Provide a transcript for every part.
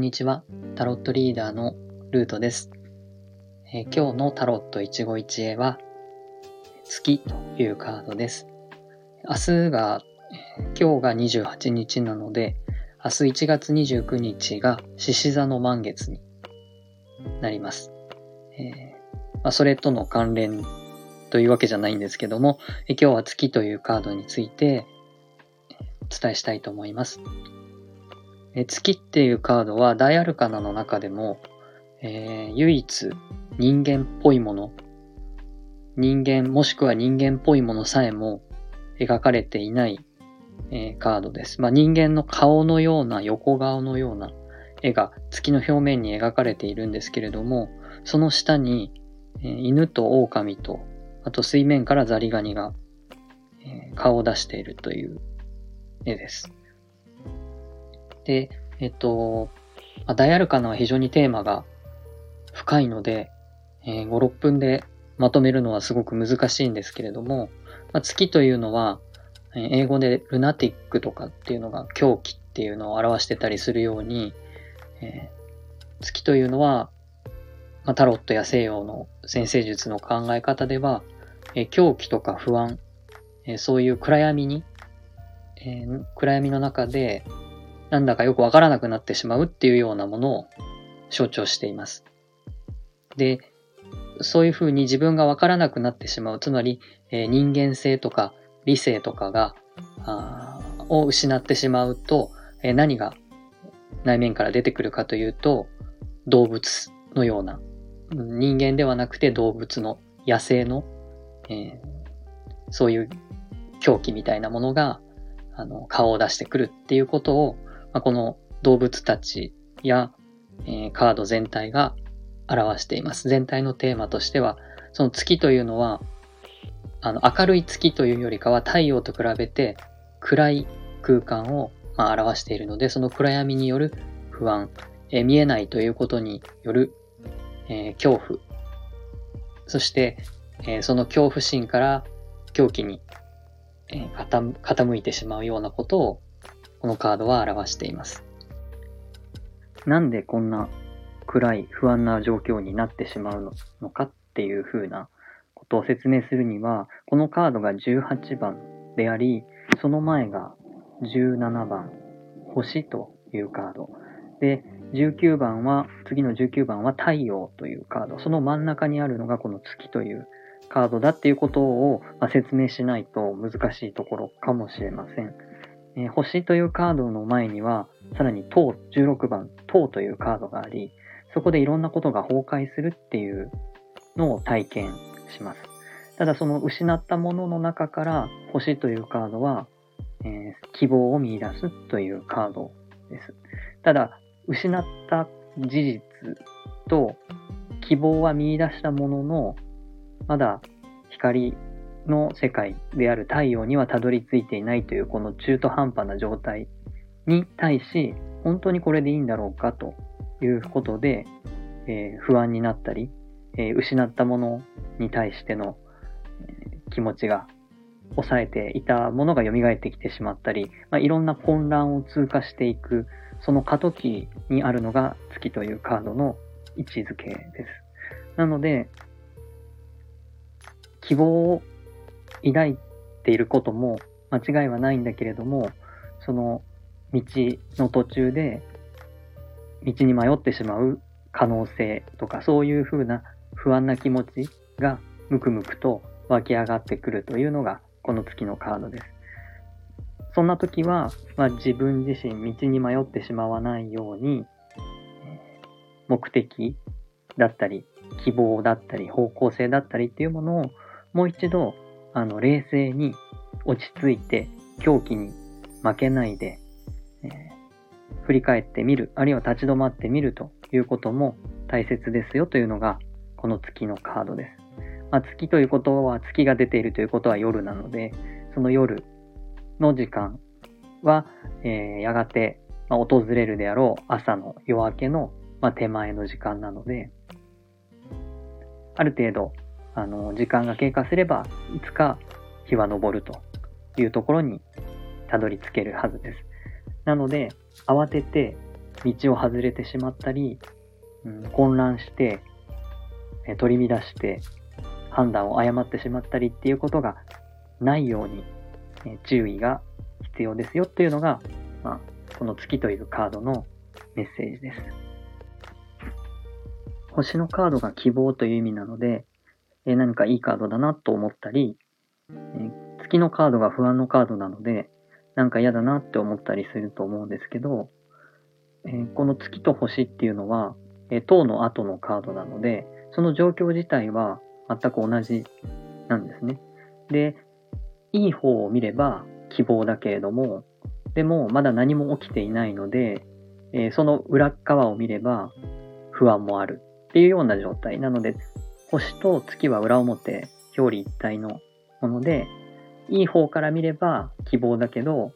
んにちは。タロットリーダーのルートです。えー、今日のタロット一期一会は、月というカードです。明日が、今日が28日なので、明日1月29日が獅子座の満月になります。えー、まあ、それとの関連というわけじゃないんですけども、え今日は月というカードについてお伝えしたいと思います。え月っていうカードは大アルカナの中でも、えー、唯一人間っぽいもの、人間もしくは人間っぽいものさえも描かれていない、えー、カードです。まあ、人間の顔のような横顔のような絵が月の表面に描かれているんですけれども、その下に、えー、犬と狼と、あと水面からザリガニが、え、顔を出しているという絵です。で、えっと、まあ、ダイアルカナは非常にテーマが深いので、えー、5、6分でまとめるのはすごく難しいんですけれども、まあ、月というのは、えー、英語でルナティックとかっていうのが狂気っていうのを表してたりするように、えー、月というのは、まあ、タロットや西洋の先生術の考え方では、えー、狂気とか不安、えー、そういう暗闇に、えー、暗闇の中でなんだかよくわからなくなってしまうっていうようなものを象徴しています。で、そういうふうに自分がわからなくなってしまう、つまり、えー、人間性とか理性とかが、あを失ってしまうと、えー、何が内面から出てくるかというと、動物のような、人間ではなくて動物の野生の、えー、そういう狂気みたいなものが、あの、顔を出してくるっていうことを、まあ、この動物たちや、えー、カード全体が表しています。全体のテーマとしては、その月というのは、あの、明るい月というよりかは太陽と比べて暗い空間を、まあ、表しているので、その暗闇による不安、えー、見えないということによる、えー、恐怖、そして、えー、その恐怖心から狂気に、え傾いてしまうようなことをこのカードは表しています。なんでこんな暗い不安な状況になってしまうのかっていう風なことを説明するには、このカードが18番であり、その前が17番、星というカード。で、19番は、次の19番は太陽というカード。その真ん中にあるのがこの月というカードだっていうことを、ま説明しないと難しいところかもしれません。えー、星というカードの前には、さらに塔、16番、塔というカードがあり、そこでいろんなことが崩壊するっていうのを体験します。ただその失ったものの中から星というカードは、えー、希望を見出すというカードです。ただ、失った事実と希望は見出したものの、まだ光の世界である太陽にはたどり着いていないというこの中途半端な状態に対し、本当にこれでいいんだろうかということで、えー、不安になったり、えー、失ったものに対しての、え、気持ちが抑えていたものが蘇ってきてしまったり、まあ、いろんな混乱を通過していく、その過渡期にあるのが月というカードの位置づけです。なので、希望を抱いていることも間違いはないんだけれども、その道の途中で道に迷ってしまう可能性とかそういうふうな不安な気持ちがムクムクと湧き上がってくるというのがこの月のカードです。そんな時は、まあ、自分自身道に迷ってしまわないように目的だったり希望だったり方向性だったりっていうものをもう一度あの、冷静に落ち着いて狂気に負けないで、えー、振り返ってみる、あるいは立ち止まってみるということも大切ですよというのがこの月のカードです。まあ、月ということは月が出ているということは夜なので、その夜の時間は、えー、やがて、まあ、訪れるであろう朝の夜明けの、まあ、手前の時間なので、ある程度あの、時間が経過すれば、いつか日は昇るというところにたどり着けるはずです。なので、慌てて道を外れてしまったり、うん、混乱して、取り乱して判断を誤ってしまったりっていうことがないように、え注意が必要ですよっていうのが、まあ、この月というカードのメッセージです。星のカードが希望という意味なので、え何かいいカードだなと思ったり、え月のカードが不安のカードなので、なんか嫌だなって思ったりすると思うんですけど、え、この月と星っていうのは、え、塔の後のカードなので、その状況自体は全く同じなんですね。で、いい方を見れば希望だけれども、でもまだ何も起きていないので、え、その裏側を見れば不安もあるっていうような状態なので、星と月は裏表、表裏一体のもので、いい方から見れば希望だけど、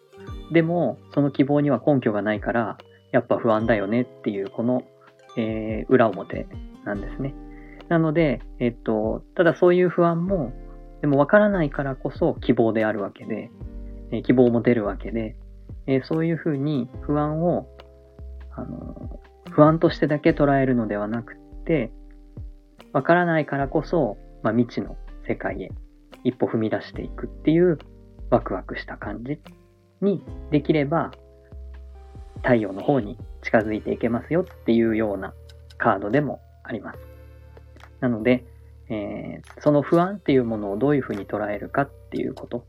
でもその希望には根拠がないから、やっぱ不安だよねっていう、この、えー、裏表なんですね。なので、えっと、ただそういう不安も、でも分からないからこそ希望であるわけで、えー、希望も出るわけで、えー、そういうふうに不安を、あの、不安としてだけ捉えるのではなくて、分からないからこそ、まあ、未知の世界へ一歩踏み出していくっていうワクワクした感じにできれば太陽の方に近づいていけますよっていうようなカードでもあります。なので、えー、その不安っていうものをどういうふうに捉えるかっていうこと。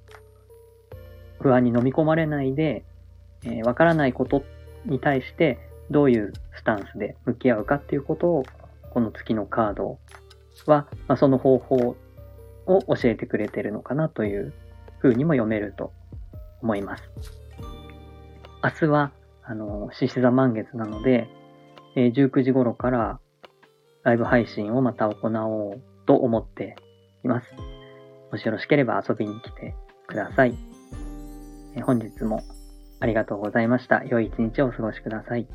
不安に飲み込まれないで、えー、わからないことに対してどういうスタンスで向き合うかっていうことを、この月のカードは、まあ、その方法を教えてくれてるのかなというふうにも読めると思います。明日は、あの、獅子座満月なので、えー、19時頃からライブ配信をまた行おうと思っています。もしよろしければ遊びに来てください。えー、本日もありがとうございました。良い一日をお過ごしください。